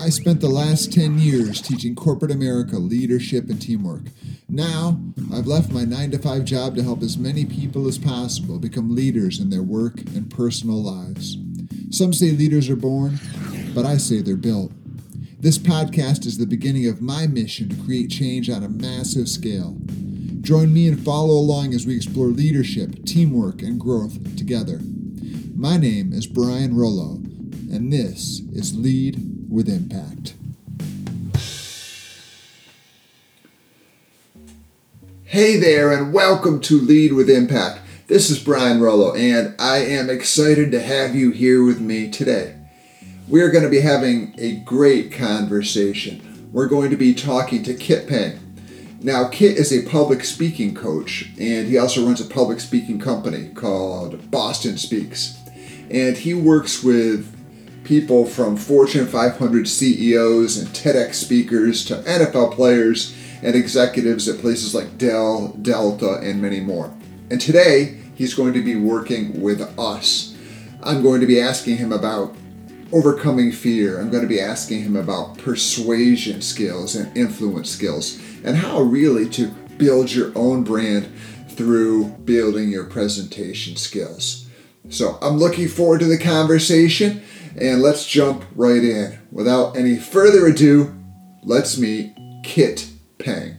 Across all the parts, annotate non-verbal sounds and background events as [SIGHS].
I spent the last 10 years teaching corporate America leadership and teamwork. Now, I've left my 9 to 5 job to help as many people as possible become leaders in their work and personal lives. Some say leaders are born, but I say they're built. This podcast is the beginning of my mission to create change on a massive scale. Join me and follow along as we explore leadership, teamwork, and growth together. My name is Brian Rollo, and this is Lead with impact. Hey there, and welcome to Lead with Impact. This is Brian Rollo, and I am excited to have you here with me today. We're going to be having a great conversation. We're going to be talking to Kit Pang. Now, Kit is a public speaking coach, and he also runs a public speaking company called Boston Speaks. And he works with people from Fortune 500 CEOs and TEDx speakers to NFL players and executives at places like Dell, Delta, and many more. And today, he's going to be working with us. I'm going to be asking him about overcoming fear. I'm going to be asking him about persuasion skills and influence skills and how really to build your own brand through building your presentation skills. So I'm looking forward to the conversation. And let's jump right in. Without any further ado, let's meet Kit Pang.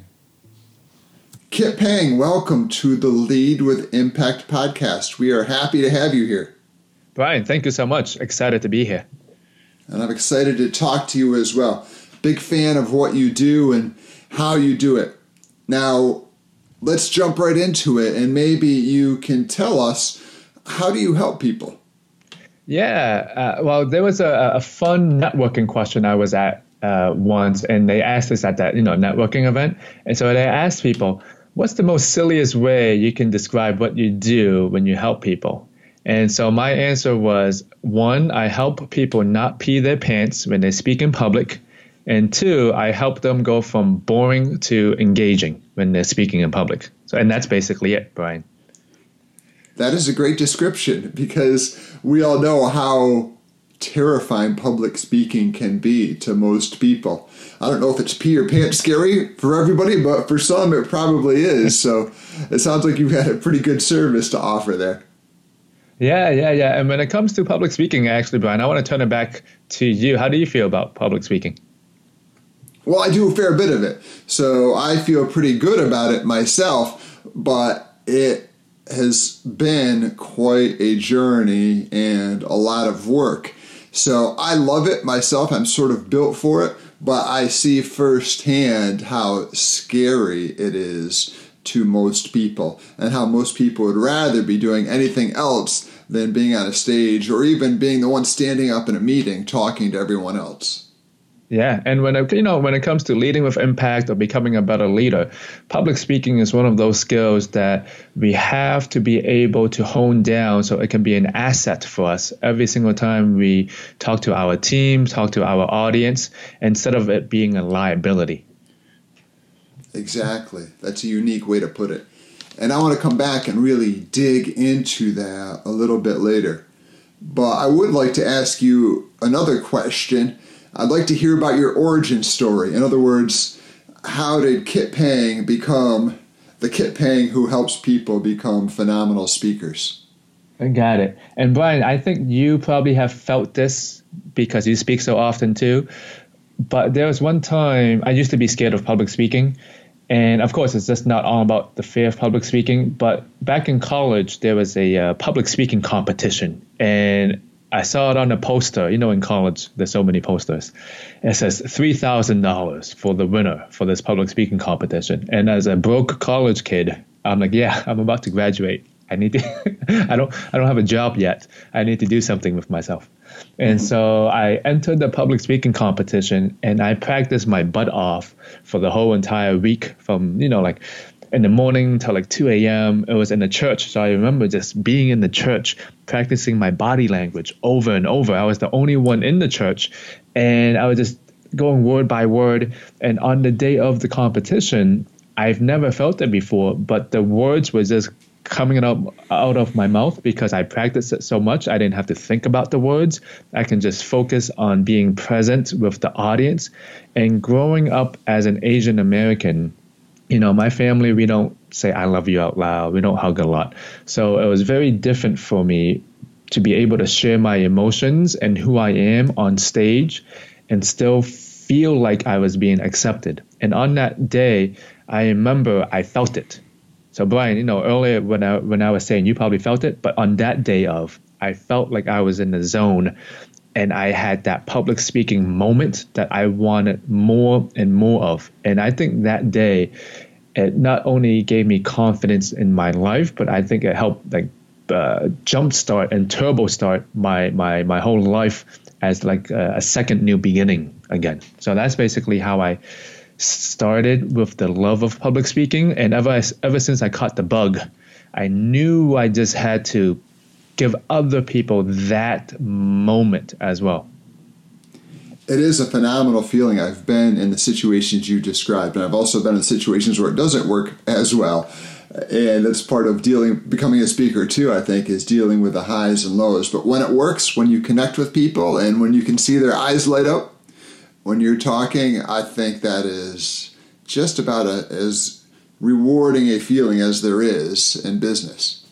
Kit Pang, welcome to the Lead with Impact podcast. We are happy to have you here. Brian, thank you so much. Excited to be here. And I'm excited to talk to you as well. Big fan of what you do and how you do it. Now, let's jump right into it and maybe you can tell us how do you help people? Yeah, uh, well, there was a, a, fun networking question I was at uh, once, and they asked us at that you know networking event, and so they asked people, "What's the most silliest way you can describe what you do when you help people?" And so my answer was one, I help people not pee their pants when they speak in public, and two, I help them go from boring to engaging when they're speaking in public. So, and that's basically it, Brian. That is a great description because we all know how terrifying public speaking can be to most people. I don't know if it's pee or pants scary for everybody, but for some it probably is. So [LAUGHS] it sounds like you've had a pretty good service to offer there. Yeah, yeah, yeah. And when it comes to public speaking, actually, Brian, I want to turn it back to you. How do you feel about public speaking? Well, I do a fair bit of it. So I feel pretty good about it myself, but it has been quite a journey and a lot of work. So I love it myself. I'm sort of built for it, but I see firsthand how scary it is to most people and how most people would rather be doing anything else than being on a stage or even being the one standing up in a meeting talking to everyone else. Yeah, and when it, you know when it comes to leading with impact or becoming a better leader, public speaking is one of those skills that we have to be able to hone down so it can be an asset for us every single time we talk to our team, talk to our audience, instead of it being a liability. Exactly. That's a unique way to put it. And I want to come back and really dig into that a little bit later. But I would like to ask you another question I'd like to hear about your origin story. In other words, how did Kit Pang become the Kit Pang who helps people become phenomenal speakers? I got it. And Brian, I think you probably have felt this because you speak so often too. But there was one time I used to be scared of public speaking. And of course, it's just not all about the fear of public speaking. But back in college, there was a uh, public speaking competition. And I saw it on a poster. You know, in college, there's so many posters. It says three thousand dollars for the winner for this public speaking competition. And as a broke college kid, I'm like, yeah, I'm about to graduate. I need to. [LAUGHS] I don't. I don't have a job yet. I need to do something with myself. And so I entered the public speaking competition, and I practiced my butt off for the whole entire week. From you know, like in the morning till like 2 a.m. It was in the church. So I remember just being in the church, practicing my body language over and over. I was the only one in the church. And I was just going word by word. And on the day of the competition, I've never felt it before, but the words were just coming out out of my mouth because I practiced it so much. I didn't have to think about the words. I can just focus on being present with the audience. And growing up as an Asian American, you know, my family we don't say I love you out loud. We don't hug a lot. So it was very different for me to be able to share my emotions and who I am on stage and still feel like I was being accepted. And on that day, I remember I felt it. So Brian, you know, earlier when I when I was saying you probably felt it, but on that day of, I felt like I was in the zone and I had that public speaking moment that I wanted more and more of. And I think that day it not only gave me confidence in my life, but I think it helped like uh, jumpstart and turbo start my my my whole life as like a, a second new beginning again. So that's basically how I started with the love of public speaking, and ever ever since I caught the bug, I knew I just had to give other people that moment as well. It is a phenomenal feeling. I've been in the situations you described, and I've also been in situations where it doesn't work as well. And that's part of dealing, becoming a speaker too. I think is dealing with the highs and lows. But when it works, when you connect with people, and when you can see their eyes light up when you're talking, I think that is just about a, as rewarding a feeling as there is in business.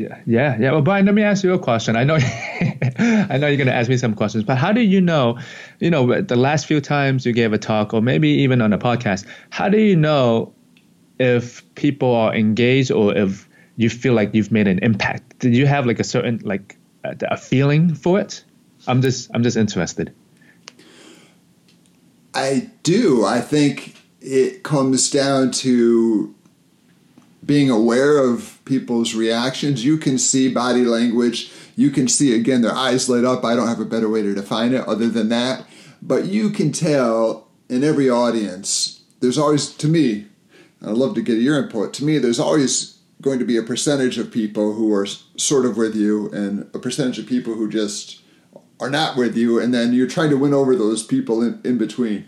Yeah, yeah, yeah. Well, Brian, let me ask you a question. I know, [LAUGHS] I know you're going to ask me some questions, but how do you know, you know, the last few times you gave a talk, or maybe even on a podcast, how do you know if people are engaged or if you feel like you've made an impact? Did you have like a certain like a feeling for it? I'm just, I'm just interested. I do. I think it comes down to being aware of people's reactions. You can see body language. You can see, again, their eyes lit up. I don't have a better way to define it other than that. But you can tell in every audience, there's always, to me, I'd love to get your input. To me, there's always going to be a percentage of people who are sort of with you and a percentage of people who just are not with you, and then you're trying to win over those people in, in between.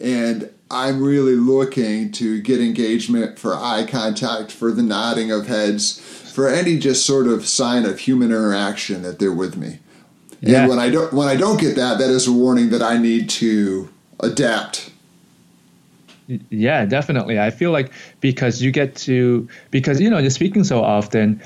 And I'm really looking to get engagement for eye contact, for the nodding of heads, for any just sort of sign of human interaction that they're with me. Yeah. And when I don't when I don't get that, that is a warning that I need to adapt. Yeah, definitely. I feel like because you get to because you know you're speaking so often,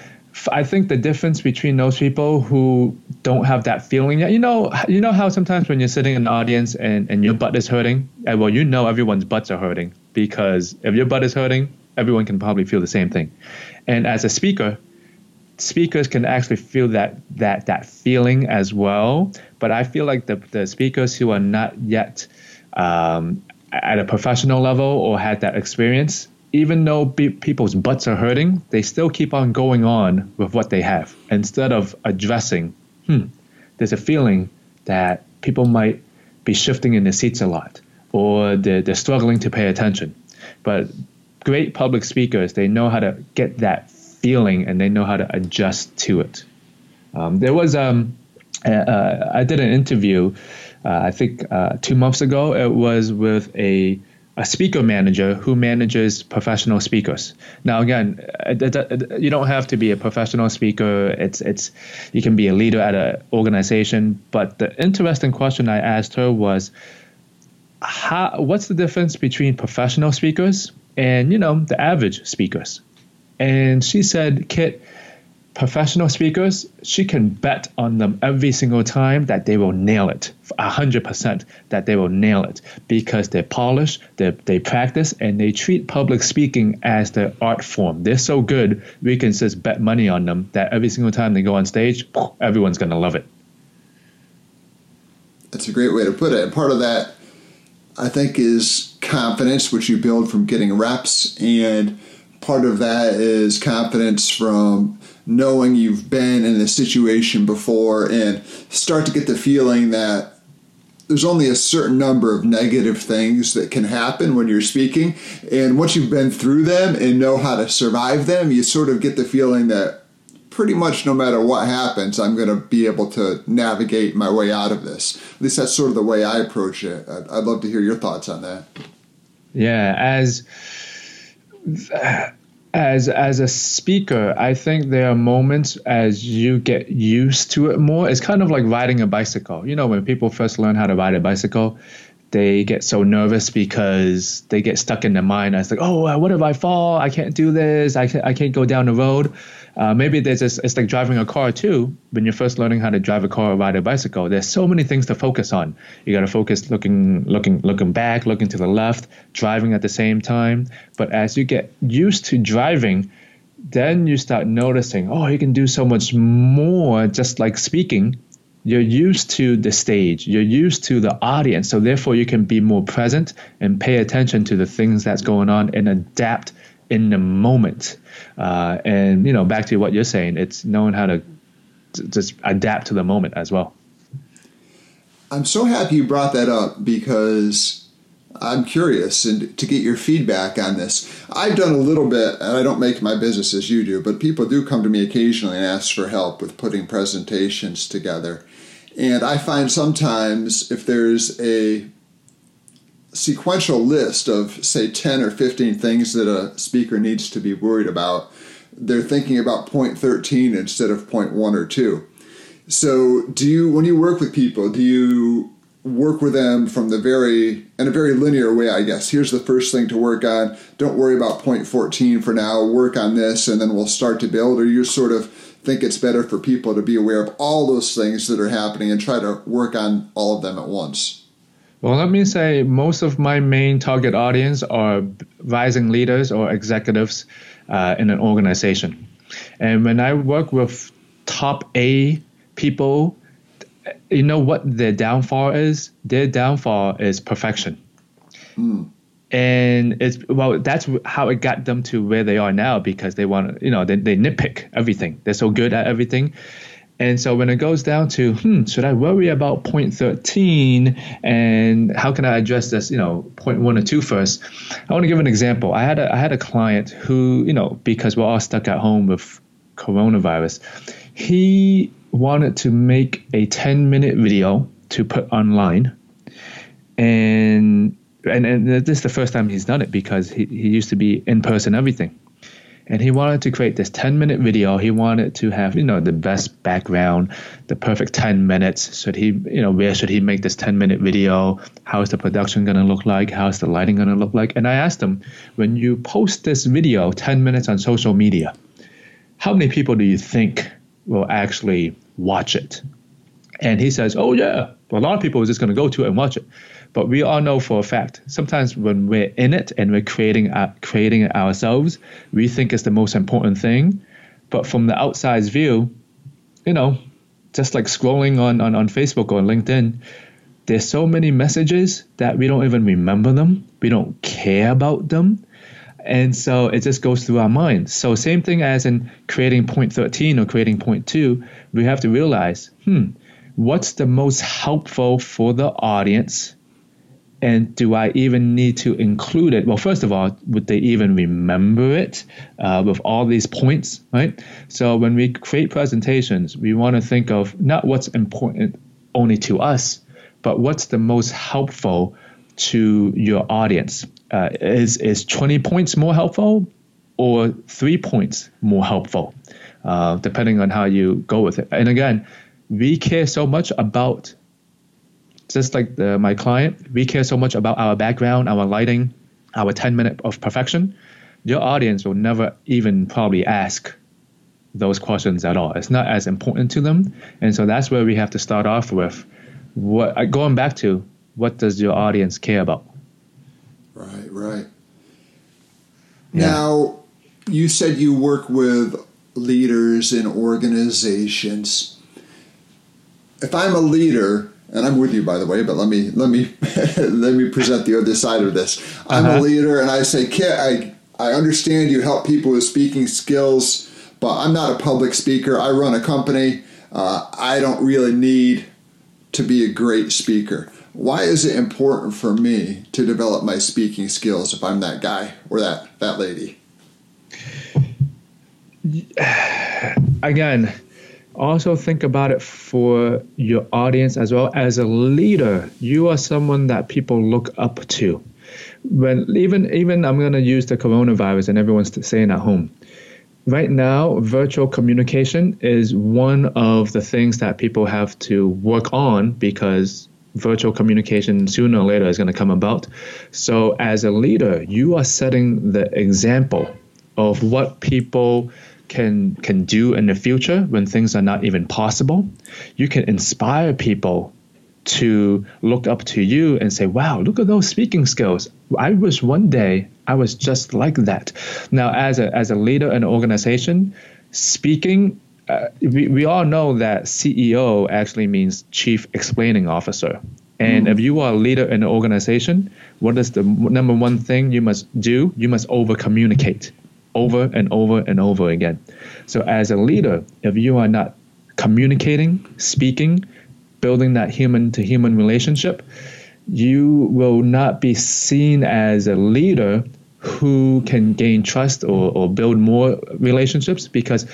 I think the difference between those people who don't have that feeling yet, you know, you know how sometimes when you're sitting in the audience and, and your butt is hurting, and well, you know everyone's butts are hurting because if your butt is hurting, everyone can probably feel the same thing. And as a speaker, speakers can actually feel that that that feeling as well. But I feel like the the speakers who are not yet um, at a professional level or had that experience, even though be- people's butts are hurting, they still keep on going on with what they have instead of addressing, hmm, there's a feeling that people might be shifting in their seats a lot or they're, they're struggling to pay attention. But great public speakers, they know how to get that feeling and they know how to adjust to it. Um, there was, um, I did an interview, uh, I think uh, two months ago. It was with a a speaker manager who manages professional speakers. Now, again, uh, you don't have to be a professional speaker. It's it's you can be a leader at an organization. But the interesting question I asked her was, how, what's the difference between professional speakers and you know the average speakers? And she said, Kit professional speakers, she can bet on them every single time that they will nail it, 100% that they will nail it because they're polished, they they practice, and they treat public speaking as their art form. They're so good, we can just bet money on them that every single time they go on stage, everyone's going to love it. That's a great way to put it. And part of that, I think, is confidence, which you build from getting reps. And part of that is confidence from knowing you've been in a situation before and start to get the feeling that there's only a certain number of negative things that can happen when you're speaking. And once you've been through them and know how to survive them, you sort of get the feeling that pretty much no matter what happens, I'm going to be able to navigate my way out of this. At least that's sort of the way I approach it. I'd, love to hear your thoughts on that. Yeah, as as as a speaker, I think there are moments as you get used to it more. It's kind of like riding a bicycle. You know, when people first learn how to ride a bicycle, they get so nervous because they get stuck in their mind. It's like, oh, what if I fall? I can't do this. I can't, I can't go down the road. Uh, maybe there's this, it's like driving a car too. When you're first learning how to drive a car or ride a bicycle, there's so many things to focus on. You got to focus looking, looking, looking back, looking to the left, driving at the same time. But as you get used to driving, then you start noticing, oh, you can do so much more just like speaking. You're used to the stage, you're used to the audience, so therefore you can be more present and pay attention to the things that's going on and adapt in the moment. Uh, and you know, back to what you're saying, it's knowing how to just adapt to the moment as well. I'm so happy you brought that up because I'm curious and to get your feedback on this. I've done a little bit, and I don't make my business as you do, but people do come to me occasionally and ask for help with putting presentations together. And I find sometimes if there's a sequential list of, say, 10 or 15 things that a speaker needs to be worried about, they're thinking about point 13 instead of point 1 or 2. So, do you, when you work with people, do you work with them from the very, in a very linear way, I guess? Here's the first thing to work on. Don't worry about point 14 for now. Work on this, and then we'll start to build. Or you sort of think it's better for people to be aware of all those things that are happening and try to work on all of them at once? Well, let me say most of my main target audience are rising leaders or executives uh, in an organization. And when I work with top A people, you know what their downfall is? Their downfall is perfection. Mm. And it's well, that's how it got them to where they are now because they want to, you know, they, they nitpick everything. They're so good at everything and so when it goes down to, hmm, should I worry about point 13 and how can I address this, you know, point one or two first? I want to give an example. I had a, I had a client who, you know, because we're all stuck at home with coronavirus, he wanted to make a 10 minute video to put online. And, and, and this is the first time he's done it because he, he used to be in person everything and he wanted to create this 10 minute video. He wanted to have you know the best background the perfect 10 minutes. Should he you know where should he make this 10 minute video? How is the production going to look like? How is the lighting going to look like? And i asked him when you post this video 10 minutes on social media how many people do you think will actually watch it? And he says oh yeah a lot of people are just going to go to it and watch it but we all know for a fact, sometimes when we're in it and we're creating creating it ourselves, we think it's the most important thing. But from the outside view, you know, just like scrolling on, on, on Facebook or LinkedIn, there's so many messages that we don't even remember them. We don't care about them. And so it just goes through our minds. So same thing as in creating point 13 or creating point 2, we have to realize, hmm, what's the most helpful for the audience and do I even need to include it? Well, first of all, would they even remember it uh, with all these points, right? So when we create presentations, we want to think of not what's important only to us, but what's the most helpful to your audience. Uh, is is 20 points more helpful or three points more helpful, uh, depending on how you go with it. And again, we care so much about just like the, my client, we care so much about our background, our lighting, our 10 minute of perfection. Your audience will never even probably ask those questions at all. It's not as important to them. And so that's where we have to start off with what uh, going back to what does your audience care about? Right, right. Yeah. Now, you said you work with leaders in organizations. If I'm a leader and I'm with you by the way, but let me let me [LAUGHS] let me present the other side of this. I'm uh-huh. a leader, and I say, Kit, I I understand you help people with speaking skills, but I'm not a public speaker. I run a company. Uh, I don't really need to be a great speaker. Why is it important for me to develop my speaking skills if I'm that guy or that that lady? [SIGHS] Again, also think about it for your audience as well as a leader you are someone that people look up to When even even I'm going to use the coronavirus and everyone's staying at home. Right now, virtual communication is one of the things that people have to work on because virtual communication sooner or later is going to come about. So, as a leader, you are setting the example of what people can can do in the future when things are not even possible. You can inspire people to look up to you and say, "Wow, look at those speaking skills. I wish one day I was just like that." Now, as a as a leader in an organization, speaking uh, we, we all know that CEO actually means Chief Explaining Officer. And mm. if you are a leader in an organization, what is the number one thing you must do? You must over communicate over and over and over again. So, as a leader, if you are not communicating, speaking, building that human to human relationship, you will not be seen as a leader who can gain trust or, or build more relationships because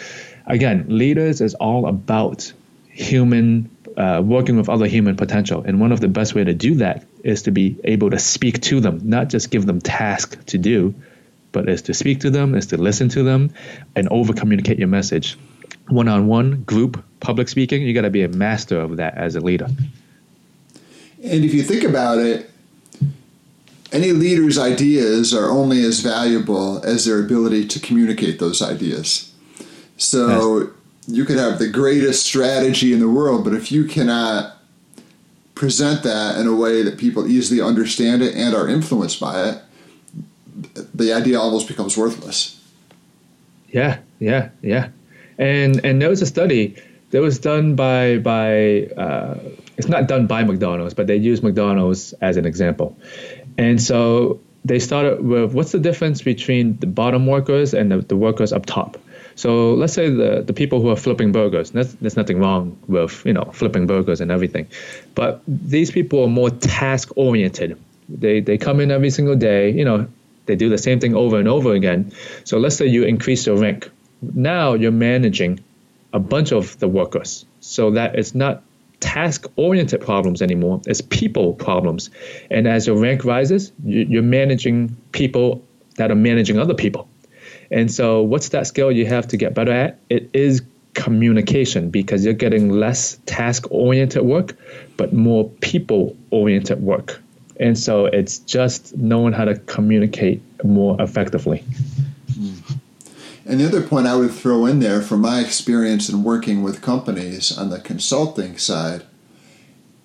again, leaders is all about human uh, working with other human potential. And one of the best way to do that is to be able to speak to them, not just give them tasks to do, but is to speak to them, is to listen to them, and over communicate your message. One on one, group, public speaking, you got to be a master of that as a leader. And if you think about it, any leader's ideas are only as valuable as their ability to communicate those ideas. So yes. you could have the greatest strategy in the world, but if you cannot present that in a way that people easily understand it and are influenced by it, the idea almost becomes worthless. Yeah, yeah, yeah. And and there was a study that was done by by uh, it's not done by McDonald's, but they use McDonald's as an example. And so they started with what's the difference between the bottom workers and the, the workers up top. So let's say the, the people who are flipping burgers, there's, there's nothing wrong with you know flipping burgers and everything, but these people are more task oriented. They they come in every single day, you know, they do the same thing over and over again. So let's say you increase your rank. Now you're managing a bunch of the workers, so that it's not task oriented problems anymore, it's people problems. And as your rank rises, you're managing people that are managing other people. And so, what's that skill you have to get better at? It is communication because you're getting less task oriented work, but more people oriented work. And so, it's just knowing how to communicate more effectively. Hmm. And the other point I would throw in there from my experience in working with companies on the consulting side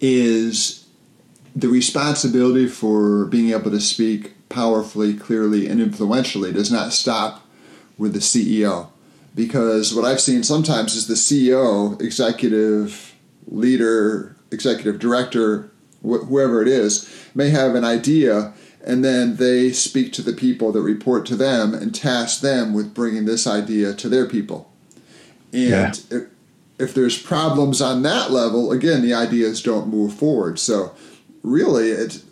is the responsibility for being able to speak powerfully, clearly, and influentially does not stop with the CEO. Because what I've seen sometimes is the CEO, executive leader, executive director, wh- whoever it is, may have an idea and then they speak to the people that report to them and task them with bringing this idea to their people. And yeah. if, if there's problems on that level, again, the ideas don't move forward. So, really, it's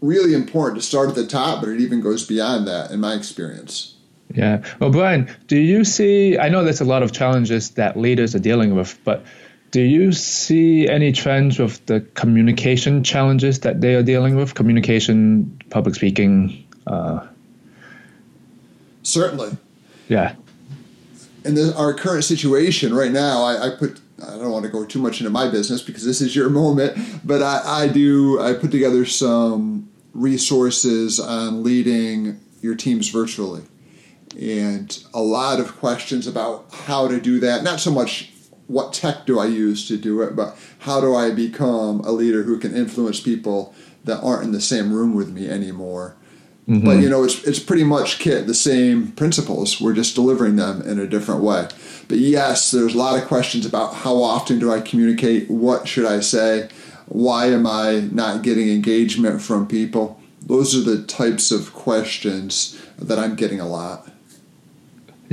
really important to start at the top, but it even goes beyond that, in my experience. Yeah. Well, Brian, do you see? I know there's a lot of challenges that leaders are dealing with, but do you see any trends with the communication challenges that they are dealing with? Communication, public speaking. Uh, Certainly. Yeah. In the, our current situation right now, I, I put I don't want to go too much into my business because this is your [LAUGHS] moment, but I, I do I put together some resources on leading your teams virtually and a lot of questions about how to do that. Not so much what tech do I use to do it, but how do I become a leader who can influence people that aren't in the same room with me anymore. Mm-hmm. But you know, it's it's pretty much kit the same principles. We're just delivering them in a different way. But yes, there's a lot of questions about how often do I communicate? What should I say? Why am I not getting engagement from people? Those are the types of questions that I'm getting a lot.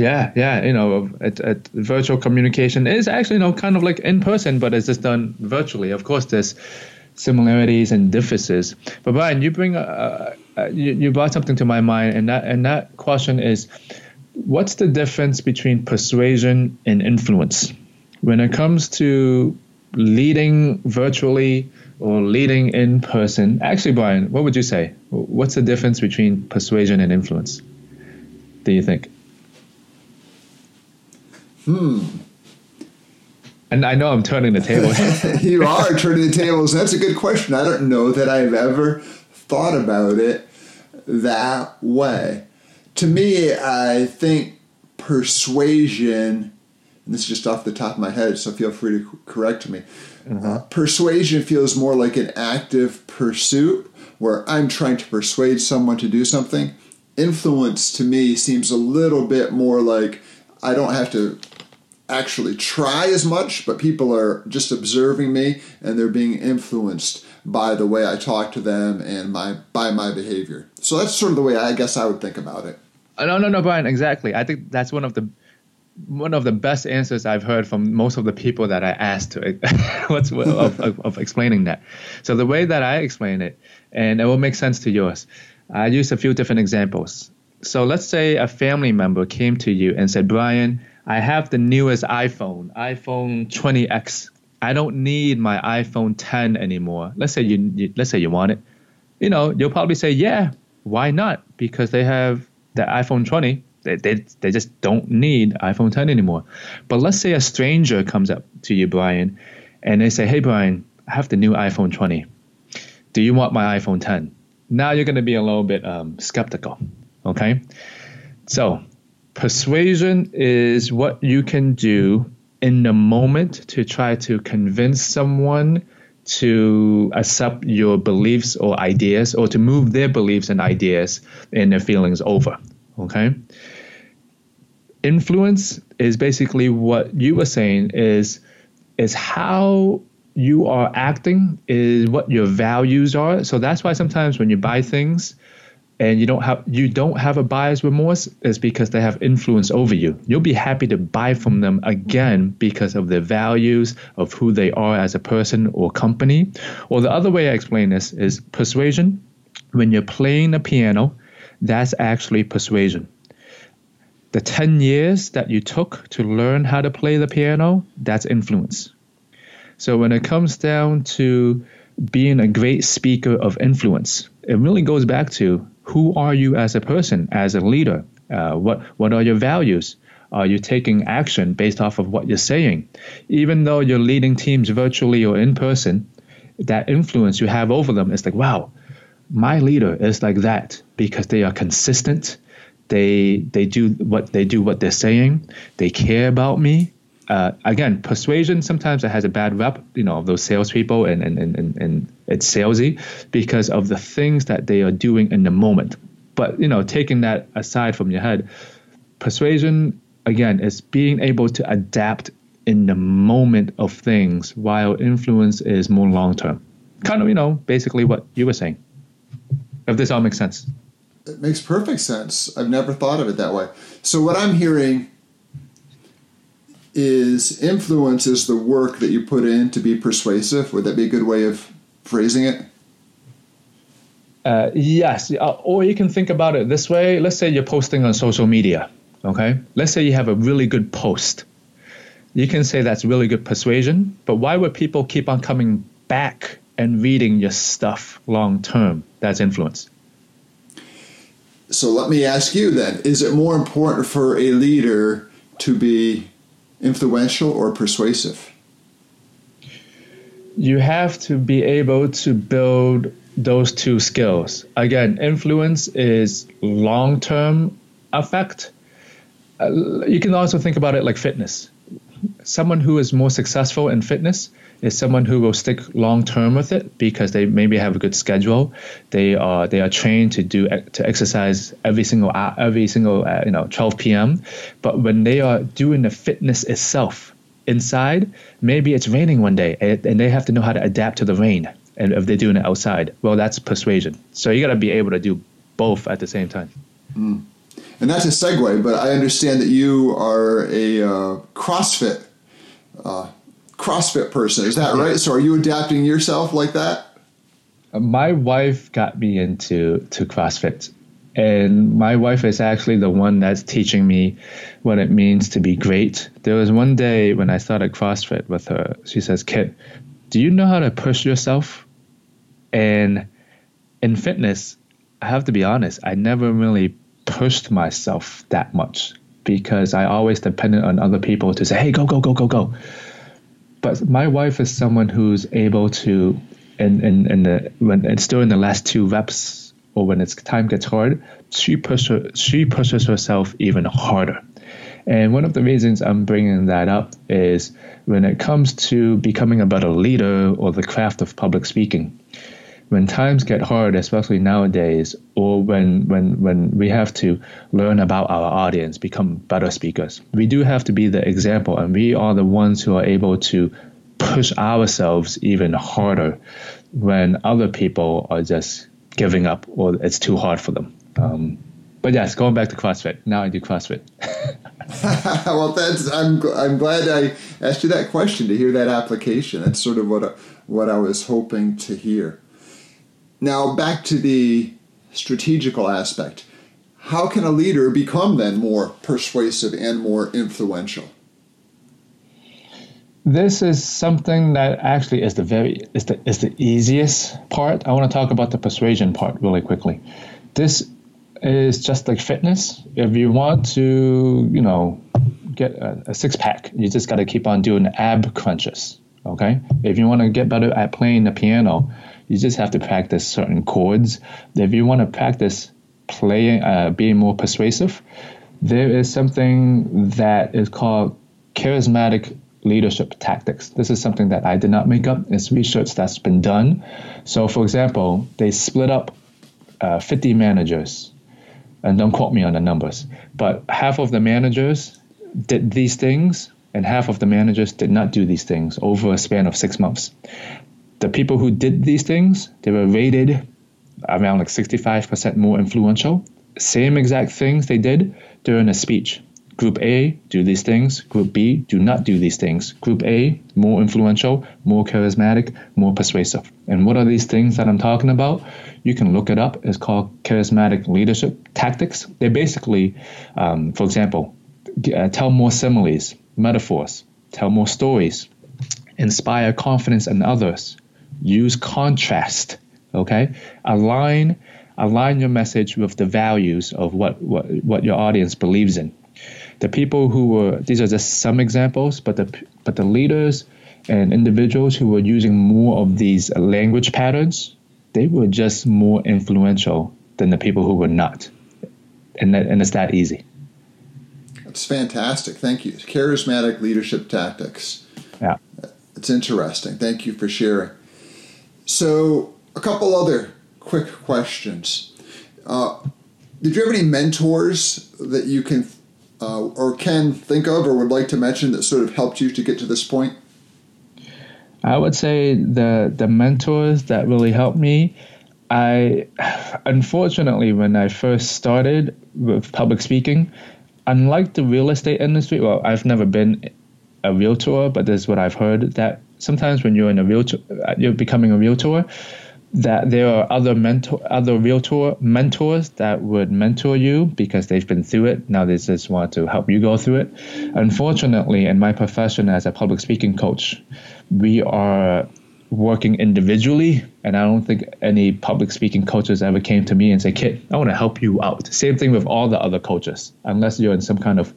Yeah, yeah, you know, at, at virtual communication is actually, you know, kind of like in person, but it's just done virtually. Of course, there's similarities and differences. But Brian, you bring, uh, uh, you, you brought something to my mind, and that and that question is, what's the difference between persuasion and influence when it comes to leading virtually or leading in person. Actually, Brian, what would you say? What's the difference between persuasion and influence? Do you think? Hmm. And I know I'm turning the tables. [LAUGHS] you are turning the tables. That's a good question. I don't know that I've ever thought about it that way. To me, I think persuasion, and this is just off the top of my head, so feel free to correct me. Uh-huh. Persuasion feels more like an active pursuit where I'm trying to persuade someone to do something. Influence to me seems a little bit more like I don't have to actually try as much, but people are just observing me and they're being influenced by the way I talk to them and my by my behavior. So that's sort of the way I guess I would think about it. Uh, no, no, no, Brian. Exactly. I think that's one of the one of the best answers I've heard from most of the people that I asked to [LAUGHS] what's of, of, of explaining that. So the way that I explain it, and it will make sense to yours. I use a few different examples. So let's say a family member came to you and said, Brian, I have the newest iPhone, iPhone 20X. I don't need my iPhone 10 anymore. Let's say you, you let's say you want it. You know, you'll probably say, yeah, why not? Because they have the iPhone 20. They, they, they just don't need iPhone 10 anymore. But let's say a stranger comes up to you, Brian, and they say, hey, Brian, I have the new iPhone 20. Do you want my iPhone 10? Now you're going to be a little bit um, skeptical. Okay. So persuasion is what you can do in the moment to try to convince someone to accept your beliefs or ideas or to move their beliefs and ideas and their feelings over. Okay? Influence is basically what you were saying is is how you are acting is what your values are. So that's why sometimes when you buy things, and you don't have you don't have a buyer's remorse is because they have influence over you. You'll be happy to buy from them again because of their values of who they are as a person or company. Or the other way I explain this is persuasion. When you're playing the piano, that's actually persuasion. The 10 years that you took to learn how to play the piano, that's influence. So when it comes down to being a great speaker of influence, it really goes back to who are you as a person, as a leader? Uh, what what are your values? Are you taking action based off of what you're saying? Even though you're leading teams virtually or in person, that influence you have over them is like, wow, my leader is like that because they are consistent. They they do what they do what they're saying. They care about me uh, again, persuasion sometimes it has a bad rep, you know, of those salespeople, and and, and, and it's salesy because of the things that they are doing in the moment. But you know, taking that aside from your head, persuasion again is being able to adapt in the moment of things, while influence is more long term. Kind of, you know, basically what you were saying. If this all makes sense. It makes perfect sense. I've never thought of it that way. So what I'm hearing is influence is the work that you put in to be persuasive. Would that be a good way of phrasing it? Uh, yes, uh, or you can think about it this way. Let's say you're posting on social media. Okay, let's say you have a really good post. You can say that's really good persuasion, but why would people keep on coming back and reading your stuff long term? That's influence. So let me ask you then: Is it more important for a leader to be influential or persuasive? You have to be able to build those two skills. Again, influence is long term effect. Uh, you can also think about it like fitness. Someone who is more successful in fitness is someone who will stick long term with it because they maybe have a good schedule. They are they are trained to do to exercise every single hour, every single uh, you know 12 p.m. But when they are doing the fitness itself inside, maybe it's raining one day and they have to know how to adapt to the rain. And if they're doing it outside, well, that's persuasion. So you got to be able to do both at the same time. Mm. And that's a segue, but I understand that you are a uh, CrossFit uh, CrossFit person. Is that right? So are you adapting yourself like that? My wife got me into to CrossFit. And my wife is actually the one that's teaching me what it means to be great. There was one day when I started CrossFit with her, she says, Kit, do you know how to push yourself? And in fitness, I have to be honest, I never really pushed myself that much because I always depended on other people to say, hey, go, go, go, go, go. But my wife is someone who's able to, in, in, in the, when it's during the last two reps or when it's time gets hard, she, push her, she pushes herself even harder. And one of the reasons I'm bringing that up is when it comes to becoming a better leader or the craft of public speaking, when times get hard, especially nowadays, or when, when, when we have to learn about our audience, become better speakers, we do have to be the example, and we are the ones who are able to push ourselves even harder when other people are just giving up or it's too hard for them. Um, but yes, going back to CrossFit. Now I do CrossFit. [LAUGHS] well, that's I'm I'm glad I asked you that question to hear that application. That's sort of what what I was hoping to hear. Now, back to the strategical aspect. How can a leader become then more persuasive and more influential? This is something that actually is the very is the is the easiest part. I want to talk about the persuasion part really quickly. This is just like fitness. If you want to, you know, get a, a six pack, you just got to keep on doing ab crunches. Okay. If you want to get better at playing the piano, you just have to practice certain chords. If you want to practice playing, uh, being more persuasive, there is something that is called charismatic leadership tactics. This is something that I did not make up. It's research that's been done. So, for example, they split up uh, 50 managers, and don't quote me on the numbers, but half of the managers did these things, and half of the managers did not do these things over a span of six months the people who did these things, they were rated around like 65% more influential. Same exact things they did during a speech. Group A, do these things. Group B, do not do these things. Group A, more influential, more charismatic, more persuasive. And what are these things that I'm talking about? You can look it up. It's called charismatic leadership tactics. They basically, um, for example, uh, tell more similes, metaphors, tell more stories, inspire confidence in others, use contrast okay? Align align your message with the values of what, what what your audience believes in. The people who were these are just some examples but the but the leaders and individuals who were using more of these language patterns they were just more influential than the people who were not. And that, and it's that easy. It's fantastic. Thank you. Charismatic leadership tactics. Yeah. It's interesting. Thank you for sharing so, a couple other quick questions. Uh, did you have any mentors that you can uh, or can think of or would like to mention that sort of helped you to get to this point? I would say the the mentors that really helped me. I unfortunately when I first started with public speaking, unlike the real estate industry, well, I've never been a realtor, but this is what I've heard that sometimes when you're in a realtor, uh, you're becoming a realtor, that there are other mentor, other realtor mentors that would mentor you because they've been through it. Now they just want to help you go through it. Unfortunately, in my profession as a public speaking coach, we are working individually, and I don't think any public speaking coaches ever came to me and say, "Kit, I want to help you out." Same thing with all the other coaches, unless you're in some kind of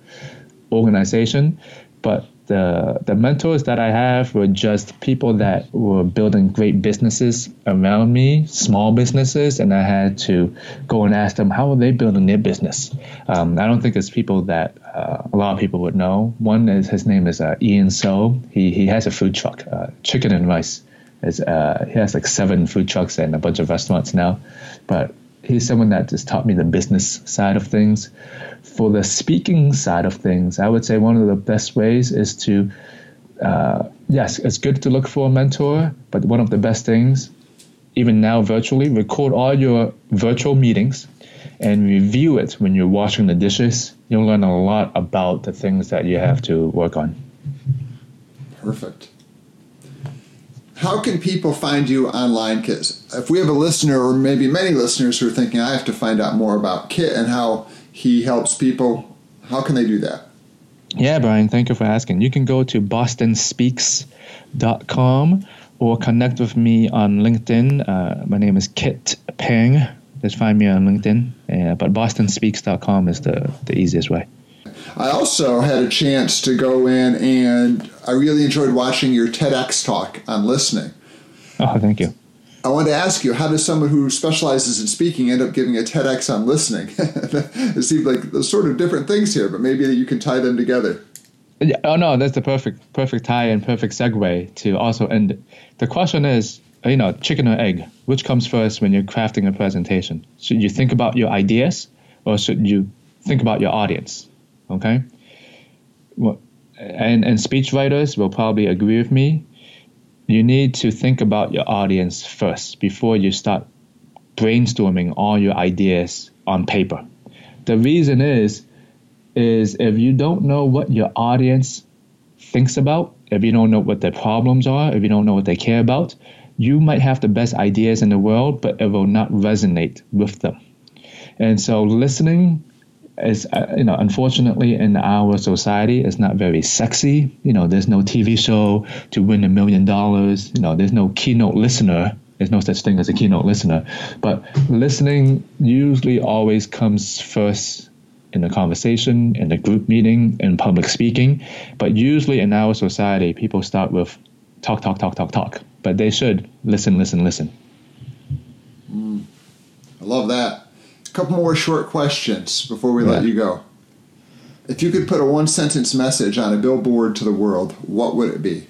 organization. But the the mentors that I have were just people that were building great businesses around me, small businesses, and I had to go and ask them how are they building their business. Um, I don't think it's people that uh, a lot of people would know. One is his name is uh, Ian So. He he has a food truck, uh, chicken and rice. Is uh, he has like seven food trucks and a bunch of restaurants now, but he's someone that just taught me the business side of things for the speaking side of things, I would say one of the best ways is to, uh, yes, it's good to look for a mentor, but one of the best things, even now virtually, record all your virtual meetings and review it when you're washing the dishes. You'll learn a lot about the things that you have to work on. Perfect. how can people find you online, Kit? If we have a listener, or maybe many listeners who are thinking, I have to find out more about Kit and how he helps people, how can they do that? Yeah, Brian, thank you for asking. You can go to bostonspeaks.com or connect with me on LinkedIn. Uh, my name is Kit Pang. Just find me on LinkedIn. Uh, but bostonspeaks.com is the, the easiest way. I also had a chance to go in and I really enjoyed watching your TEDx talk on listening. Oh, thank you. I wanted to ask you, how does someone who specializes in speaking end up giving a TEDx on listening? [LAUGHS] it seems like those sort of different things here, but maybe you can tie them together. Oh no, that's the perfect perfect tie and perfect segue to also end. The question is, you know, chicken or egg? Which comes first when you're crafting a presentation? Should you think about your ideas, or should you think about your audience? Okay. Well, and and speech writers will probably agree with me. You need to think about your audience first before you start brainstorming all your ideas on paper. The reason is is if you don't know what your audience thinks about, if you don't know what their problems are, if you don't know what they care about, you might have the best ideas in the world, but it will not resonate with them. And so listening is uh, you know unfortunately in our society it's not very sexy. You know there's no tv show to win a million dollars. You know there's no keynote listener. There's no such thing as a keynote listener. But listening usually always comes first in a conversation in a group meeting in public speaking. But usually in our society people start with talk talk talk talk talk. But they should listen listen listen. Mm, i love that couple more short questions before we yeah. let you go. If you could put a one sentence message on a billboard to the world, what would it be?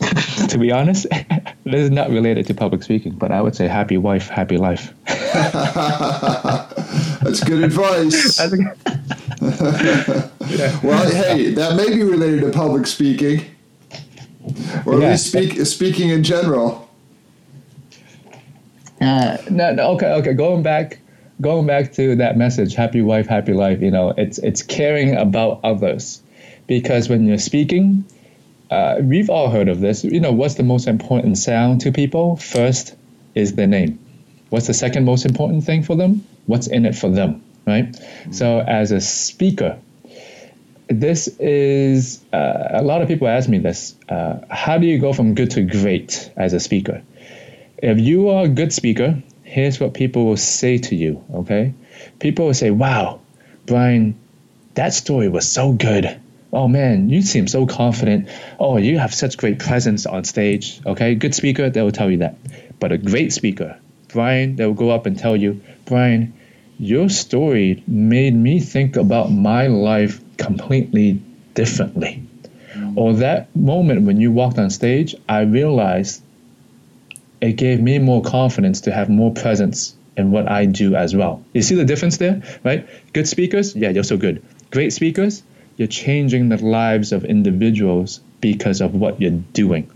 [LAUGHS] to be honest, [LAUGHS] this is not related to public speaking, but I would say happy wife, happy life. [LAUGHS] That's good advice. well, hey, that may be related to public speaking, or at least speak, speaking in general. Uh, no, no, okay, okay. Going back, going back to that message, happy wife, happy life. You know, it's it's caring about others, because when you're speaking, uh, we've all heard of this. You know, what's the most important sound to people? First is their name. What's the second most important thing for them? What's in it for them, right? Mm-hmm. So as a speaker, this is uh, a lot of people ask me this. Uh, how do you go from good to great as a speaker? If you are a good speaker, here's what people will say to you, okay? People will say, wow, Brian, that story was so good. Oh man, you seem so confident. Oh, you have such great presence on stage. Okay, good speaker, they will tell you that. But a great speaker, Brian, they will go up and tell you, Brian, your story made me think about my life completely differently. Mm. Or that moment when you walked on stage, I realized it gave me more confidence to have more presence in what I do as well. You see the difference there, right? Good speakers, yeah, you're so good. Great speakers, you're changing the lives of individuals because of what you're doing.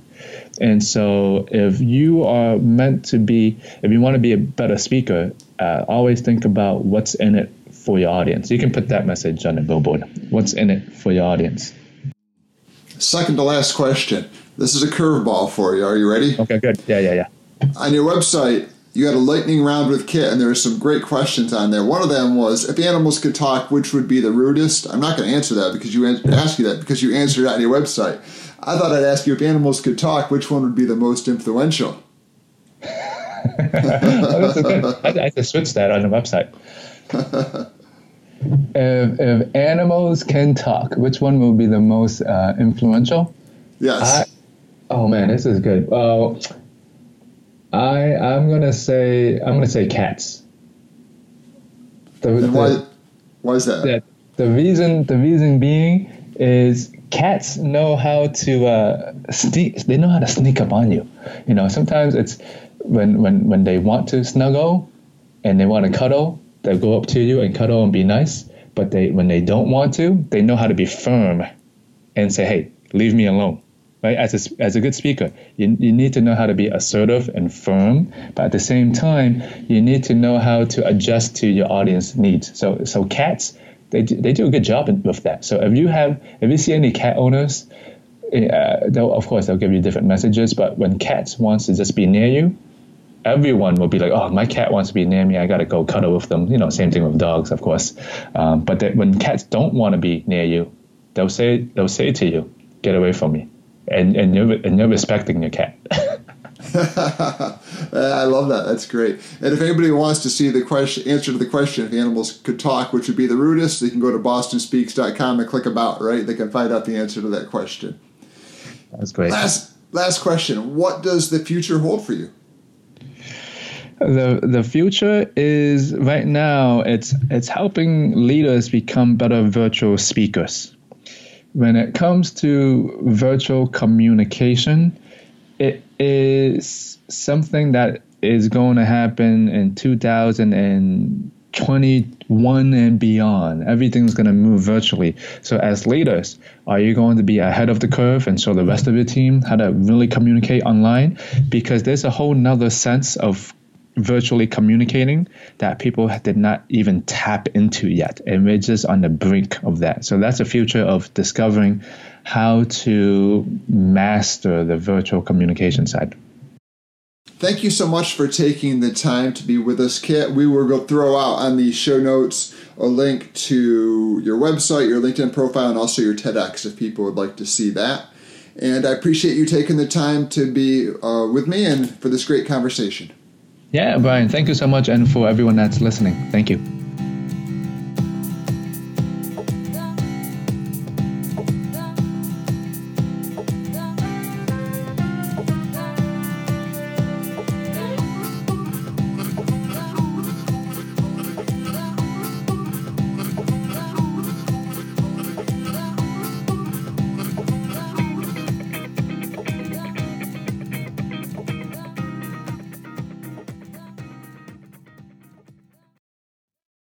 And so, if you are meant to be, if you want to be a better speaker, uh, always think about what's in it for your audience. You can put that message on a billboard. What's in it for your audience? Second to last question. This is a curveball for you. Are you ready? Okay, good. Yeah, yeah, yeah on your website, you had a lightning round with Kit, and there were some great questions on there. One of them was, if animals could talk, which would be the rudest? I'm not going to answer that because you asked you that because you answered that on your website. I thought I'd ask you if animals could talk, which one would be the most influential? I, I just switched that on the website. [LAUGHS] if, if animals can talk, which one will be the most uh, influential? Yes. I, oh man, this is good. Well, I I'm gonna say I'm gonna say cats. The, the, why why is that? The, the reason the reason being is cats know how to uh, sneak. They know how to sneak up on you. You know, sometimes it's when when when they want to snuggle and they want to cuddle, they'll go up to you and cuddle and be nice. But they when they don't want to, they know how to be firm and say, "Hey, leave me alone." right? As a, as a good speaker, you, you need to know how to be assertive and firm, but at the same time, you need to know how to adjust to your audience needs. So, so cats, they do, they do a good job with that. So if you have, if you see any cat owners, uh, yeah, of course they'll give you different messages. But when cats wants to just be near you, everyone will be like, "Oh, my cat wants to be near me. I gotta go cuddle with them." You know, same thing with dogs, of course. Um, but they, when cats don't want to be near you, they'll say they'll say to you, "Get away from me," and and you're and you're respecting your cat. [LAUGHS] I love that. That's great. And if anybody wants to see the question, answer to the question, if animals could talk, which would be the rudest, they can go to bostonspeaks.com and click about. Right, they can find out the answer to that question. That's great. Last last question. What does the future hold for you? The the future is right now it's it's helping leaders become better virtual speakers. When it comes to virtual communication, it is something that is going to happen in 2021 and beyond. Everything's going to move virtually. So, as leaders, are you going to be ahead of the curve and show the rest of your team how to really communicate online? Because there's a whole nother sense of virtually communicating that people did not even tap into yet. And we're just on the brink of that. So that's the future of discovering how to master the virtual communication side. Thank you so much for taking the time to be with us, Kit. We will go throw out on the show notes a link to your website, your LinkedIn profile, and also your TEDx if people would like to see that. And I appreciate you taking the time to be uh, with me and for this great conversation. Yeah, Brian, thank you so much, and for everyone that's listening, thank you.